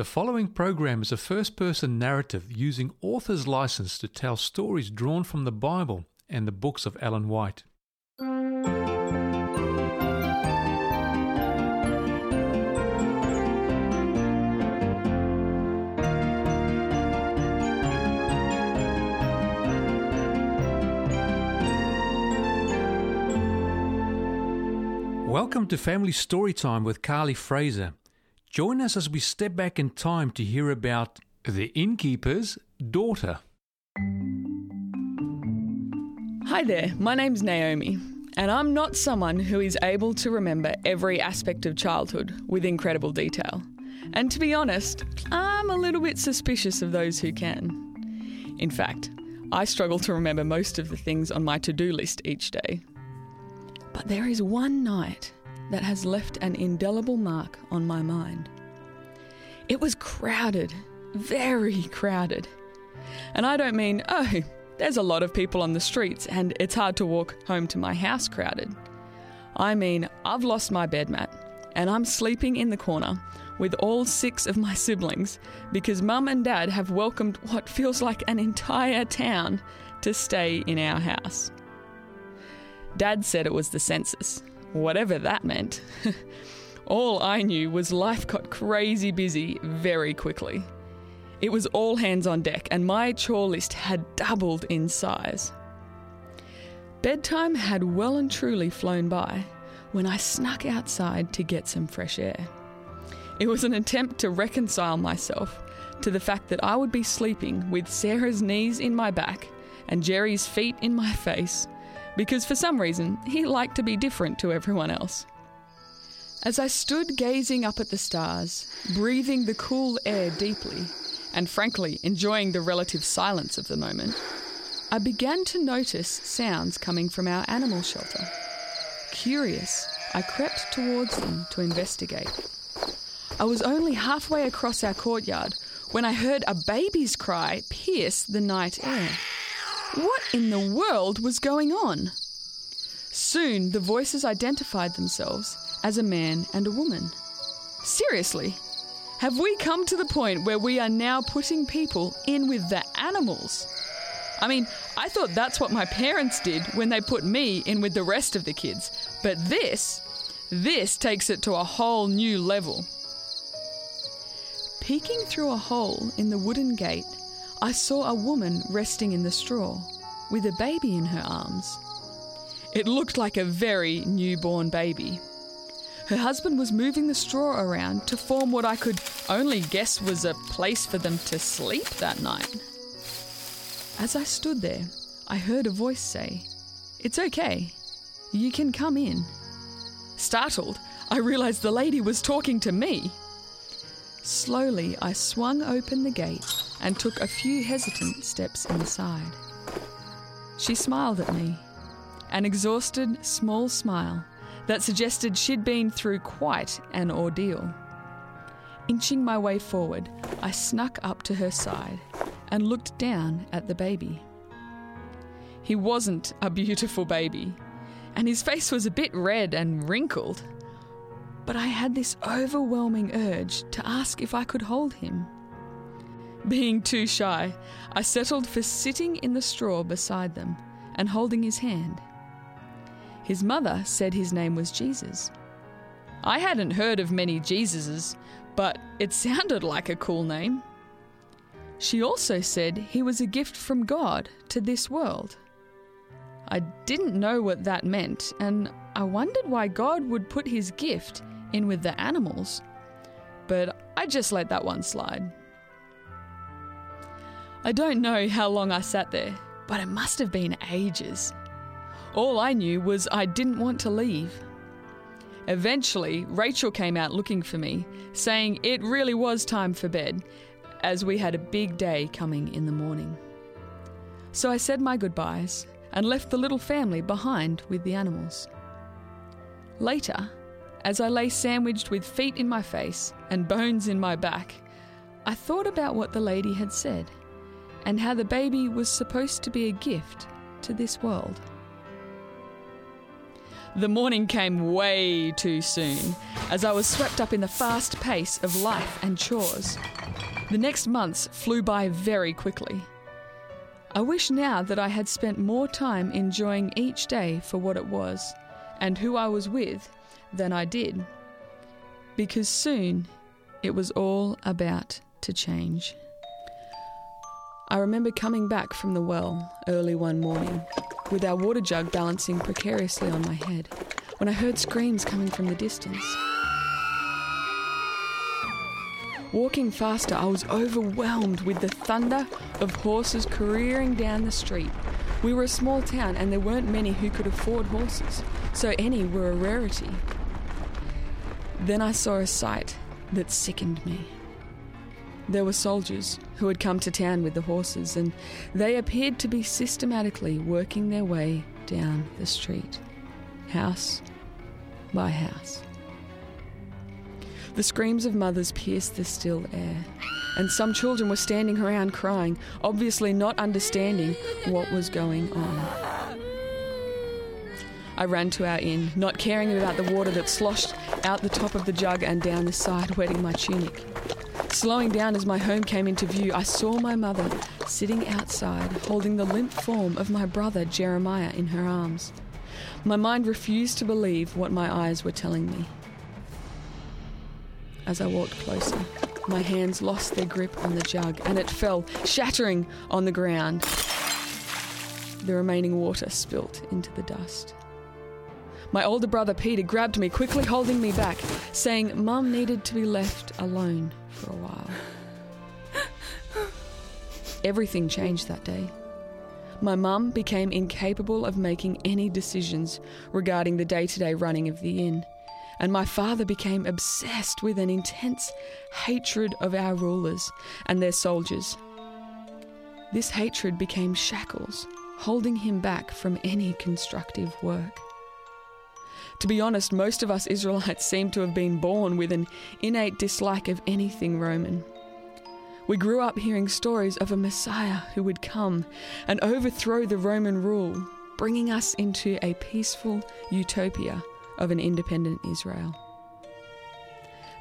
The following program is a first person narrative using author's license to tell stories drawn from the Bible and the books of Ellen White. Welcome to Family Storytime with Carly Fraser. Join us as we step back in time to hear about the innkeeper's daughter. Hi there, my name's Naomi, and I'm not someone who is able to remember every aspect of childhood with incredible detail. And to be honest, I'm a little bit suspicious of those who can. In fact, I struggle to remember most of the things on my to do list each day. But there is one night that has left an indelible mark on my mind. It was crowded, very crowded. And I don't mean, oh, there's a lot of people on the streets and it's hard to walk home to my house crowded. I mean, I've lost my bed mat and I'm sleeping in the corner with all six of my siblings because mum and dad have welcomed what feels like an entire town to stay in our house. Dad said it was the census, whatever that meant. all I knew was life got crazy busy very quickly. It was all hands on deck, and my chore list had doubled in size. Bedtime had well and truly flown by when I snuck outside to get some fresh air. It was an attempt to reconcile myself to the fact that I would be sleeping with Sarah's knees in my back and Jerry's feet in my face because for some reason he liked to be different to everyone else. As I stood gazing up at the stars, breathing the cool air deeply, and frankly enjoying the relative silence of the moment, I began to notice sounds coming from our animal shelter. Curious, I crept towards them to investigate. I was only halfway across our courtyard when I heard a baby's cry pierce the night air. What in the world was going on? Soon the voices identified themselves as a man and a woman. Seriously, have we come to the point where we are now putting people in with the animals? I mean, I thought that's what my parents did when they put me in with the rest of the kids. But this, this takes it to a whole new level. Peeking through a hole in the wooden gate I saw a woman resting in the straw with a baby in her arms. It looked like a very newborn baby. Her husband was moving the straw around to form what I could only guess was a place for them to sleep that night. As I stood there, I heard a voice say, It's okay. You can come in. Startled, I realized the lady was talking to me. Slowly, I swung open the gate and took a few hesitant steps inside. She smiled at me, an exhausted, small smile that suggested she'd been through quite an ordeal. Inching my way forward, I snuck up to her side and looked down at the baby. He wasn't a beautiful baby, and his face was a bit red and wrinkled. But I had this overwhelming urge to ask if I could hold him. Being too shy, I settled for sitting in the straw beside them and holding his hand. His mother said his name was Jesus. I hadn't heard of many Jesuses, but it sounded like a cool name. She also said he was a gift from God to this world. I didn't know what that meant, and I wondered why God would put his gift in with the animals, but I just let that one slide. I don't know how long I sat there, but it must have been ages. All I knew was I didn't want to leave. Eventually, Rachel came out looking for me, saying it really was time for bed, as we had a big day coming in the morning. So I said my goodbyes and left the little family behind with the animals. Later, as I lay sandwiched with feet in my face and bones in my back, I thought about what the lady had said and how the baby was supposed to be a gift to this world. The morning came way too soon, as I was swept up in the fast pace of life and chores. The next months flew by very quickly. I wish now that I had spent more time enjoying each day for what it was and who I was with than I did, because soon it was all about to change. I remember coming back from the well early one morning with our water jug balancing precariously on my head when I heard screams coming from the distance. Walking faster, I was overwhelmed with the thunder of horses careering down the street. We were a small town and there weren't many who could afford horses, so any were a rarity. Then I saw a sight that sickened me. There were soldiers who had come to town with the horses, and they appeared to be systematically working their way down the street, house by house. The screams of mothers pierced the still air, and some children were standing around crying, obviously not understanding what was going on. I ran to our inn, not caring about the water that sloshed out the top of the jug and down the side, wetting my tunic. Slowing down as my home came into view, I saw my mother sitting outside, holding the limp form of my brother Jeremiah in her arms. My mind refused to believe what my eyes were telling me. As I walked closer, my hands lost their grip on the jug and it fell, shattering on the ground. The remaining water spilt into the dust. My older brother Peter grabbed me, quickly holding me back, saying Mum needed to be left alone for a while. Everything changed that day. My mum became incapable of making any decisions regarding the day to day running of the inn, and my father became obsessed with an intense hatred of our rulers and their soldiers. This hatred became shackles, holding him back from any constructive work. To be honest, most of us Israelites seem to have been born with an innate dislike of anything Roman. We grew up hearing stories of a Messiah who would come and overthrow the Roman rule, bringing us into a peaceful utopia of an independent Israel.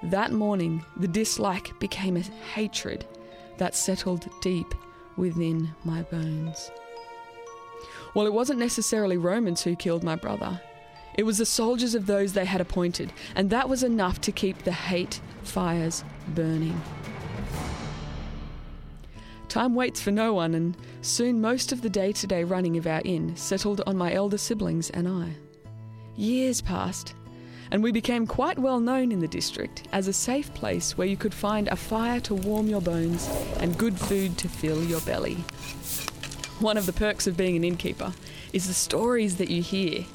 That morning, the dislike became a hatred that settled deep within my bones. Well, it wasn't necessarily Romans who killed my brother. It was the soldiers of those they had appointed, and that was enough to keep the hate fires burning. Time waits for no one, and soon most of the day to day running of our inn settled on my elder siblings and I. Years passed, and we became quite well known in the district as a safe place where you could find a fire to warm your bones and good food to fill your belly. One of the perks of being an innkeeper is the stories that you hear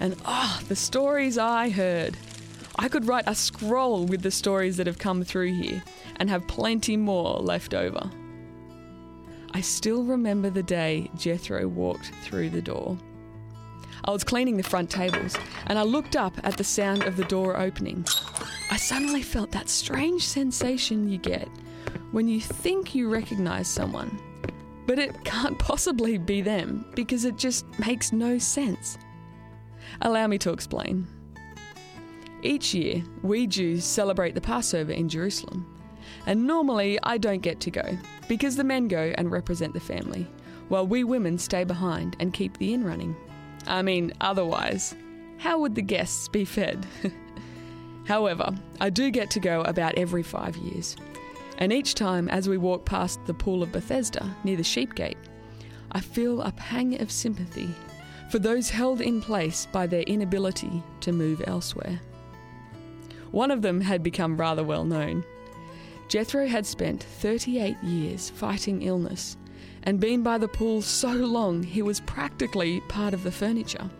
and ah, oh, the stories I heard. I could write a scroll with the stories that have come through here and have plenty more left over. I still remember the day Jethro walked through the door. I was cleaning the front tables and I looked up at the sound of the door opening. I suddenly felt that strange sensation you get when you think you recognize someone, but it can't possibly be them because it just makes no sense. Allow me to explain. Each year, we Jews celebrate the Passover in Jerusalem, and normally I don't get to go because the men go and represent the family, while we women stay behind and keep the inn running. I mean, otherwise, how would the guests be fed? However, I do get to go about every five years, and each time as we walk past the pool of Bethesda near the sheep gate, I feel a pang of sympathy for those held in place by their inability to move elsewhere. One of them had become rather well known. Jethro had spent 38 years fighting illness and been by the pool so long he was practically part of the furniture.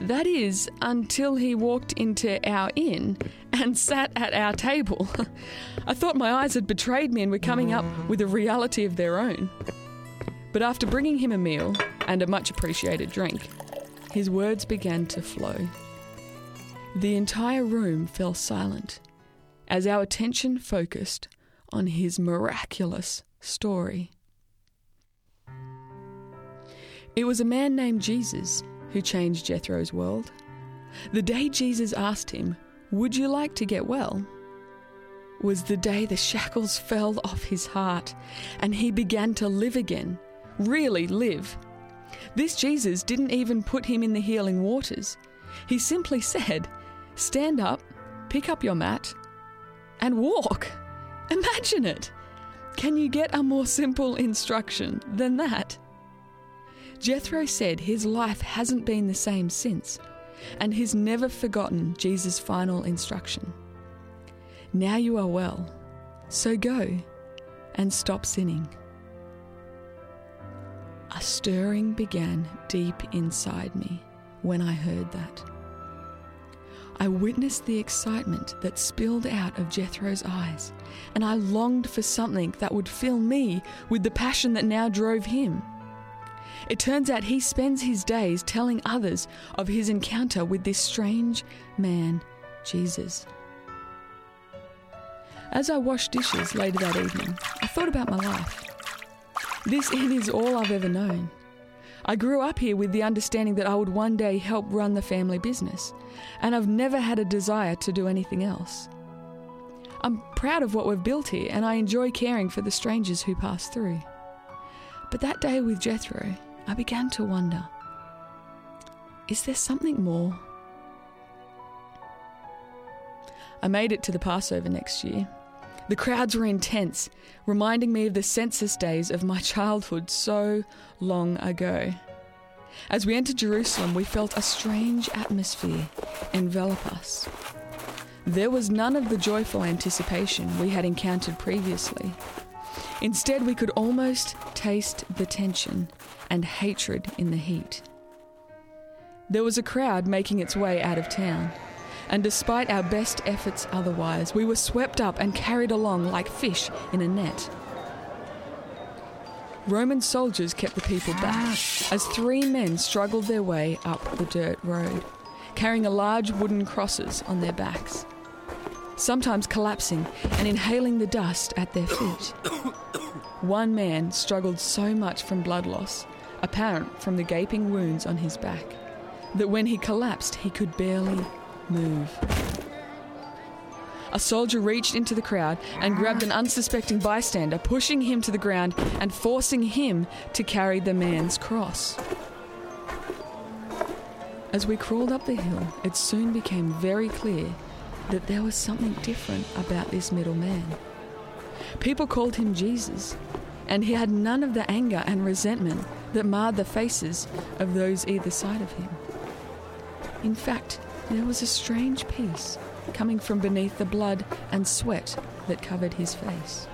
That is, until he walked into our inn and sat at our table. I thought my eyes had betrayed me and were coming up with a reality of their own. But after bringing him a meal and a much appreciated drink, his words began to flow. The entire room fell silent as our attention focused on his miraculous story. It was a man named Jesus who changed Jethro's world. The day Jesus asked him, Would you like to get well? was the day the shackles fell off his heart and he began to live again, really live. This Jesus didn't even put him in the healing waters. He simply said, Stand up, pick up your mat, and walk. Imagine it. Can you get a more simple instruction than that? Jethro said his life hasn't been the same since and he's never forgotten Jesus' final instruction. Now you are well, so go and stop sinning. A stirring began deep inside me when I heard that. I witnessed the excitement that spilled out of Jethro's eyes, and I longed for something that would fill me with the passion that now drove him. It turns out he spends his days telling others of his encounter with this strange man, Jesus. As I washed dishes later that evening, I thought about my life. This inn is all I've ever known. I grew up here with the understanding that I would one day help run the family business, and I've never had a desire to do anything else. I'm proud of what we've built here, and I enjoy caring for the strangers who pass through. But that day with Jethro, I began to wonder is there something more? I made it to the Passover next year. The crowds were intense, reminding me of the census days of my childhood so long ago. As we entered Jerusalem, we felt a strange atmosphere envelop us. There was none of the joyful anticipation we had encountered previously. Instead, we could almost taste the tension and hatred in the heat. There was a crowd making its way out of town, and despite our best efforts otherwise, we were swept up and carried along like fish in a net. Roman soldiers kept the people back as three men struggled their way up the dirt road, carrying large wooden crosses on their backs, sometimes collapsing and inhaling the dust at their feet. One man struggled so much from blood loss apparent from the gaping wounds on his back, that when he collapsed, he could barely move. A soldier reached into the crowd and grabbed an unsuspecting bystander, pushing him to the ground and forcing him to carry the man's cross. As we crawled up the hill, it soon became very clear that there was something different about this middle man. People called him Jesus, and he had none of the anger and resentment that marred the faces of those either side of him. In fact, there was a strange peace coming from beneath the blood and sweat that covered his face.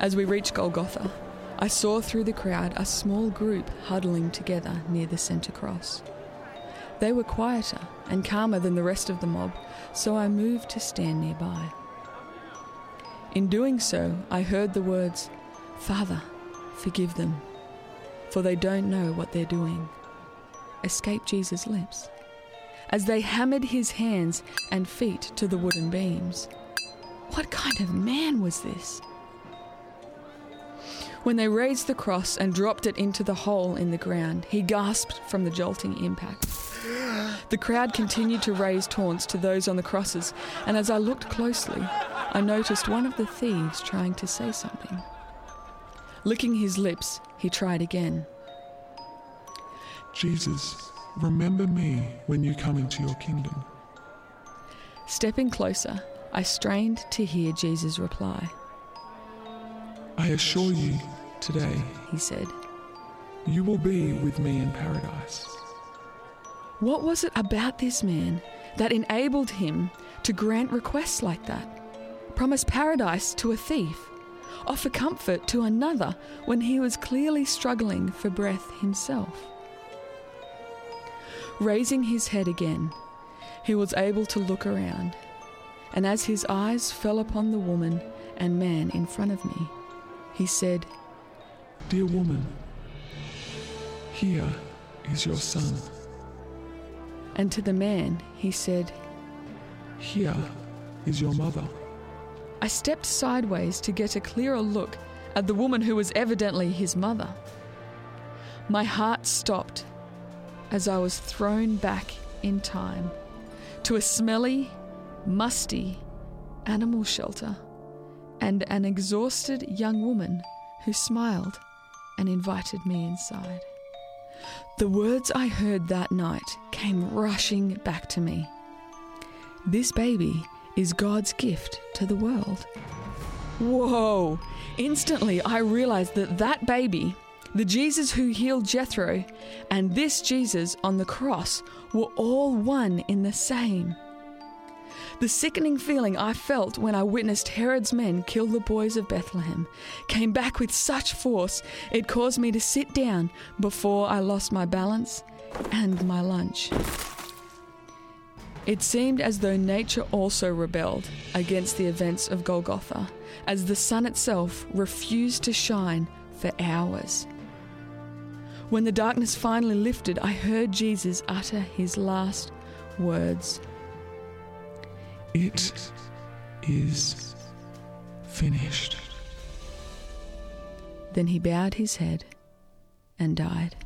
As we reached Golgotha, I saw through the crowd a small group huddling together near the centre cross. They were quieter and calmer than the rest of the mob, so I moved to stand nearby. In doing so, I heard the words, Father, forgive them, for they don't know what they're doing, escape Jesus' lips as they hammered his hands and feet to the wooden beams. What kind of man was this? When they raised the cross and dropped it into the hole in the ground, he gasped from the jolting impact. The crowd continued to raise taunts to those on the crosses, and as I looked closely, I noticed one of the thieves trying to say something. Licking his lips, he tried again. Jesus, remember me when you come into your kingdom. Stepping closer, I strained to hear Jesus reply. I assure you, today, he said, you will be with me in paradise. What was it about this man that enabled him to grant requests like that? promise paradise to a thief, offer comfort to another when he was clearly struggling for breath himself. Raising his head again, he was able to look around, and as his eyes fell upon the woman and man in front of me, he said, Dear woman, here is your son. And to the man, he said, Here is your mother. I stepped sideways to get a clearer look at the woman who was evidently his mother. My heart stopped as I was thrown back in time to a smelly, musty animal shelter and an exhausted young woman who smiled and invited me inside. The words I heard that night came rushing back to me. This baby is God's gift to the world. Whoa! Instantly, I realized that that baby, the Jesus who healed Jethro, and this Jesus on the cross were all one in the same. The sickening feeling I felt when I witnessed Herod's men kill the boys of Bethlehem came back with such force it caused me to sit down before I lost my balance and my lunch. It seemed as though nature also rebelled against the events of Golgotha, as the sun itself refused to shine for hours. When the darkness finally lifted, I heard Jesus utter his last words. It is finished. Then he bowed his head and died.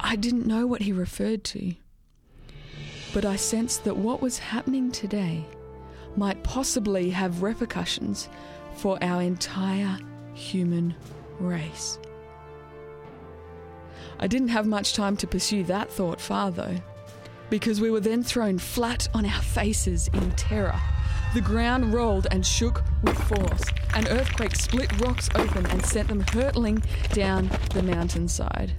I didn't know what he referred to, but I sensed that what was happening today might possibly have repercussions for our entire human race. I didn't have much time to pursue that thought far, though, because we were then thrown flat on our faces in terror. The ground rolled and shook with force. An earthquake split rocks open and sent them hurtling down the mountainside.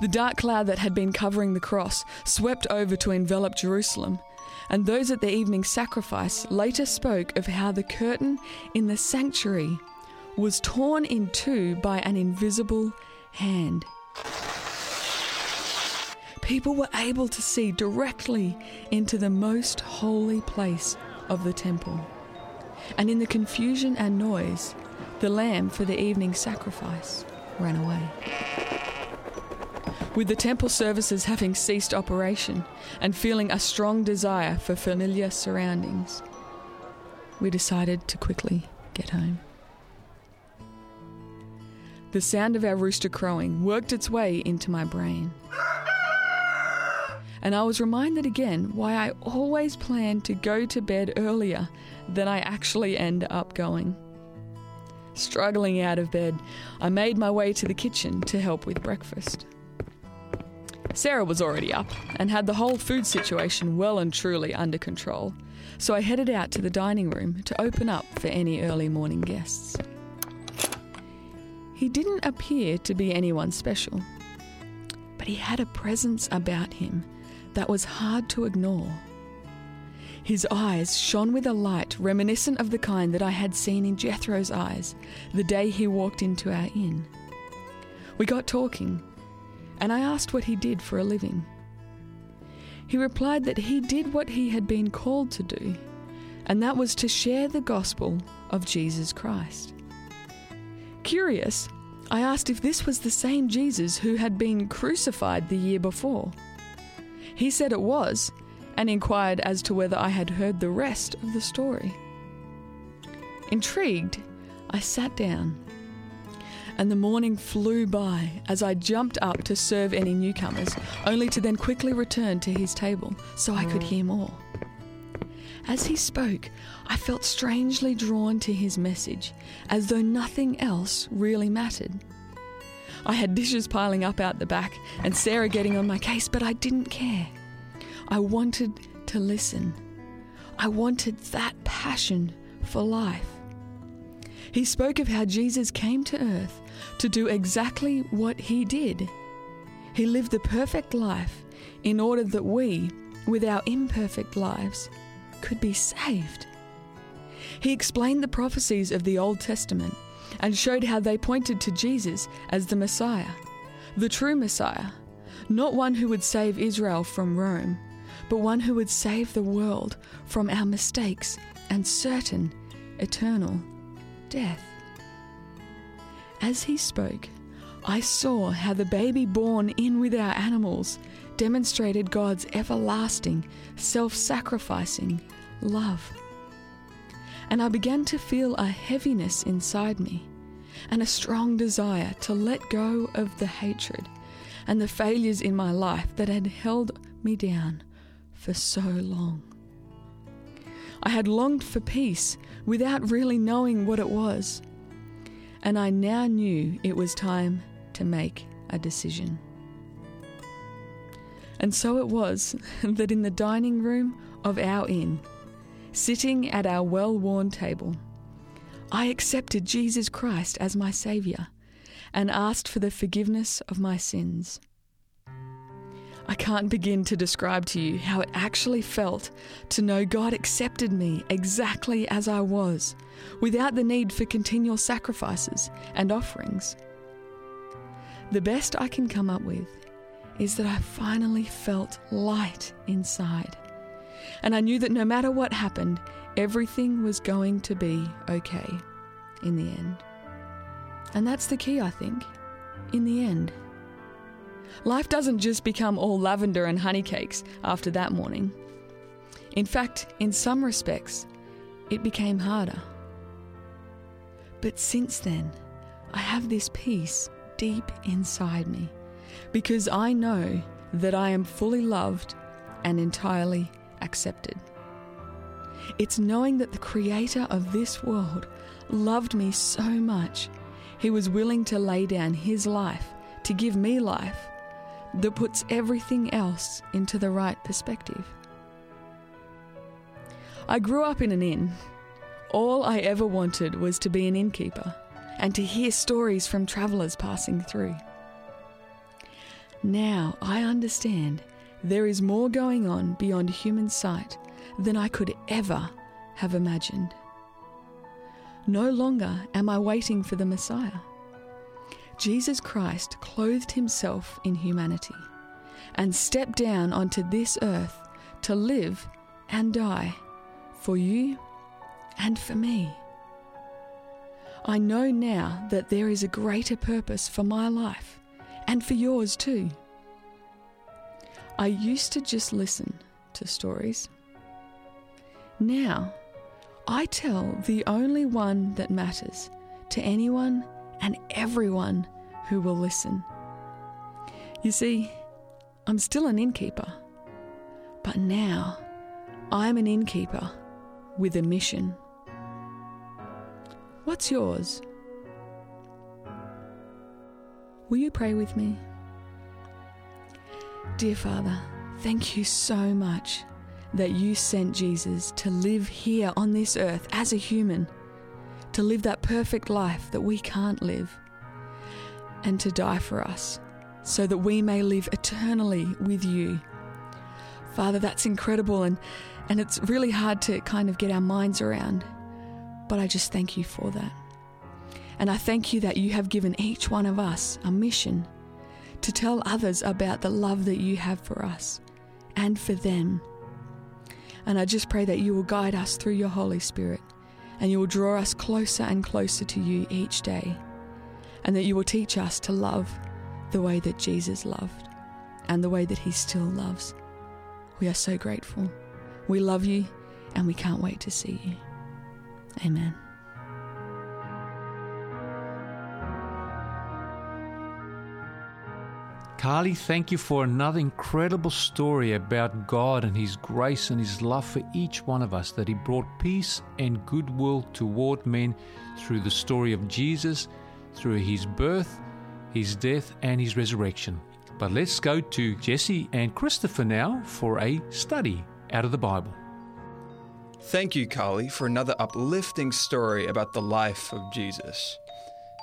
The dark cloud that had been covering the cross swept over to envelop Jerusalem, and those at the evening sacrifice later spoke of how the curtain in the sanctuary was torn in two by an invisible hand. People were able to see directly into the most holy place of the temple. And in the confusion and noise, the lamb for the evening sacrifice ran away. With the temple services having ceased operation and feeling a strong desire for familiar surroundings, we decided to quickly get home. The sound of our rooster crowing worked its way into my brain. And I was reminded again why I always plan to go to bed earlier than I actually end up going. Struggling out of bed, I made my way to the kitchen to help with breakfast. Sarah was already up and had the whole food situation well and truly under control, so I headed out to the dining room to open up for any early morning guests. He didn't appear to be anyone special, but he had a presence about him that was hard to ignore. His eyes shone with a light reminiscent of the kind that I had seen in Jethro's eyes the day he walked into our inn. We got talking, and I asked what he did for a living. He replied that he did what he had been called to do, and that was to share the gospel of Jesus Christ. Curious, I asked if this was the same Jesus who had been crucified the year before. He said it was, and inquired as to whether I had heard the rest of the story. Intrigued, I sat down, and the morning flew by as I jumped up to serve any newcomers, only to then quickly return to his table so I could mm. hear more. As he spoke, I felt strangely drawn to his message, as though nothing else really mattered. I had dishes piling up out the back and Sarah getting on my case, but I didn't care. I wanted to listen. I wanted that passion for life. He spoke of how Jesus came to earth to do exactly what he did. He lived the perfect life in order that we, with our imperfect lives, could be saved. He explained the prophecies of the Old Testament and showed how they pointed to Jesus as the Messiah, the true Messiah, not one who would save Israel from Rome, but one who would save the world from our mistakes and certain eternal death. As he spoke, I saw how the baby born in with our animals demonstrated God's everlasting, self sacrificing love. and I began to feel a heaviness inside me and a strong desire to let go of the hatred and the failures in my life that had held me down for so long. I had longed for peace without really knowing what it was, and I now knew it was time to make a decision. And so it was that in the dining room of our inn, sitting at our well worn table, I accepted Jesus Christ as my Saviour and asked for the forgiveness of my sins. I can't begin to describe to you how it actually felt to know God accepted me exactly as I was, without the need for continual sacrifices and offerings. The best I can come up with is that I finally felt light inside. And I knew that no matter what happened, everything was going to be okay in the end. And that's the key, I think, in the end. Life doesn't just become all lavender and honey cakes after that morning. In fact, in some respects, it became harder. But since then, I have this peace deep inside me because I know that I am fully loved and entirely accepted. It's knowing that the creator of this world loved me so much, he was willing to lay down his life to give me life that puts everything else into the right perspective. I grew up in an inn. All I ever wanted was to be an innkeeper and to hear stories from travellers passing through. Now I understand there is more going on beyond human sight than I could ever have imagined. No longer am I waiting for the Messiah. Jesus Christ clothed himself in humanity and stepped down onto this earth to live and die for you and for me. I know now that there is a greater purpose for my life and for yours too. I used to just listen to stories. Now, I tell the only one that matters to anyone and everyone who will listen. You see, I'm still an innkeeper, but now I'm an innkeeper with a mission. What's yours? Will you pray with me? Dear Father, thank you so much that you sent Jesus to live here on this earth as a human, to live that perfect life that we can't live, and to die for us so that we may live eternally with you. Father, that's incredible and, and it's really hard to kind of get our minds around, but I just thank you for that. And I thank you that you have given each one of us a mission to tell others about the love that you have for us and for them. And I just pray that you will guide us through your Holy Spirit and you will draw us closer and closer to you each day. And that you will teach us to love the way that Jesus loved and the way that he still loves. We are so grateful. We love you and we can't wait to see you. Amen. Carly, thank you for another incredible story about God and His grace and His love for each one of us, that He brought peace and goodwill toward men through the story of Jesus, through His birth, His death, and His resurrection. But let's go to Jesse and Christopher now for a study out of the Bible. Thank you, Carly, for another uplifting story about the life of Jesus.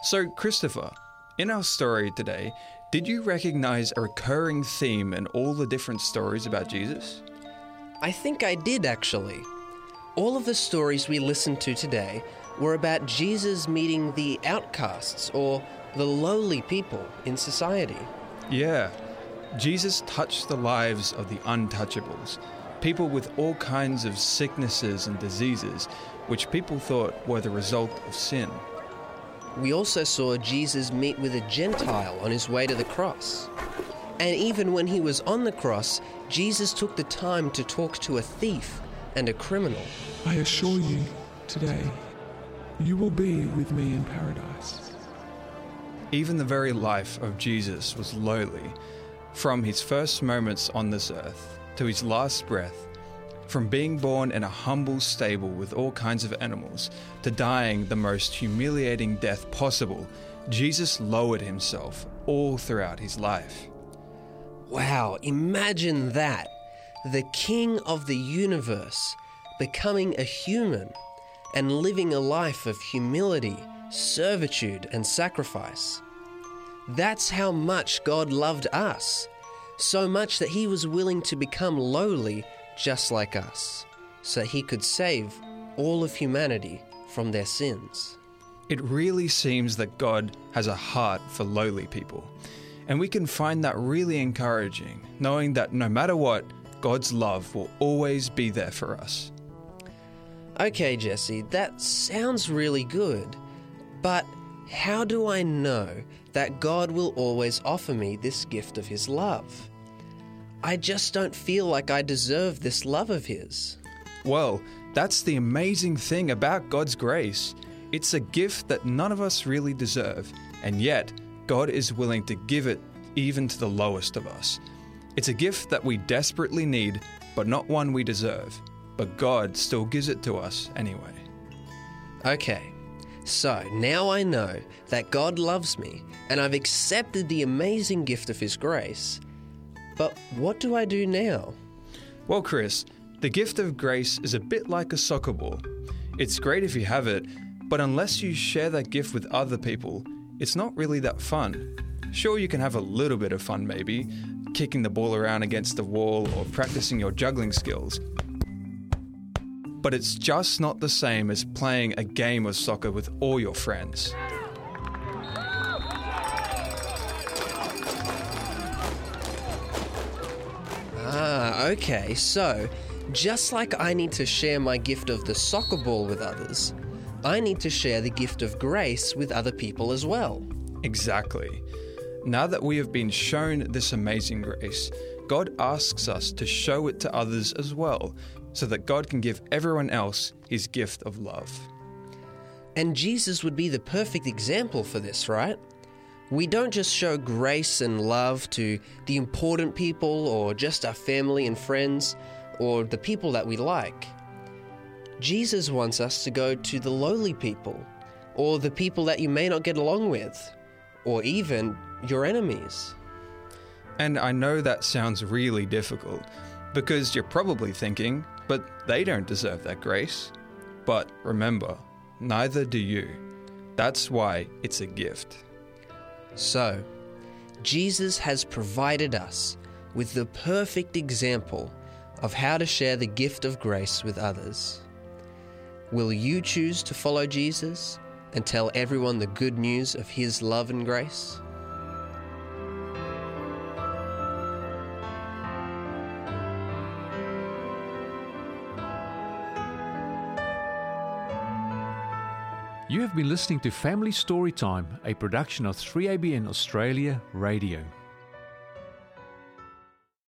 So, Christopher, in our story today, did you recognize a recurring theme in all the different stories about Jesus? I think I did actually. All of the stories we listened to today were about Jesus meeting the outcasts or the lowly people in society. Yeah. Jesus touched the lives of the untouchables, people with all kinds of sicknesses and diseases, which people thought were the result of sin. We also saw Jesus meet with a Gentile on his way to the cross. And even when he was on the cross, Jesus took the time to talk to a thief and a criminal. I assure you, today, you will be with me in paradise. Even the very life of Jesus was lowly, from his first moments on this earth to his last breath, from being born in a humble stable with all kinds of animals to dying the most humiliating death possible, Jesus lowered himself all throughout his life. Wow, imagine that. The king of the universe becoming a human and living a life of humility, servitude, and sacrifice. That's how much God loved us. So much that he was willing to become lowly just like us, so he could save all of humanity from their sins. It really seems that God has a heart for lowly people. And we can find that really encouraging, knowing that no matter what, God's love will always be there for us. Okay, Jesse, that sounds really good. But how do I know that God will always offer me this gift of His love? I just don't feel like I deserve this love of His. Well, that's the amazing thing about God's grace. It's a gift that none of us really deserve, and yet God is willing to give it even to the lowest of us. It's a gift that we desperately need, but not one we deserve. But God still gives it to us anyway. Okay, so now I know that God loves me and I've accepted the amazing gift of His grace. But what do I do now? Well, Chris, the gift of grace is a bit like a soccer ball. It's great if you have it, but unless you share that gift with other people, it's not really that fun. Sure, you can have a little bit of fun maybe, kicking the ball around against the wall or practicing your juggling skills. But it's just not the same as playing a game of soccer with all your friends. Okay, so just like I need to share my gift of the soccer ball with others, I need to share the gift of grace with other people as well. Exactly. Now that we have been shown this amazing grace, God asks us to show it to others as well, so that God can give everyone else his gift of love. And Jesus would be the perfect example for this, right? We don't just show grace and love to the important people or just our family and friends or the people that we like. Jesus wants us to go to the lowly people or the people that you may not get along with or even your enemies. And I know that sounds really difficult because you're probably thinking, but they don't deserve that grace. But remember, neither do you. That's why it's a gift. So, Jesus has provided us with the perfect example of how to share the gift of grace with others. Will you choose to follow Jesus and tell everyone the good news of his love and grace? You have been listening to Family Storytime, a production of 3ABN Australia Radio.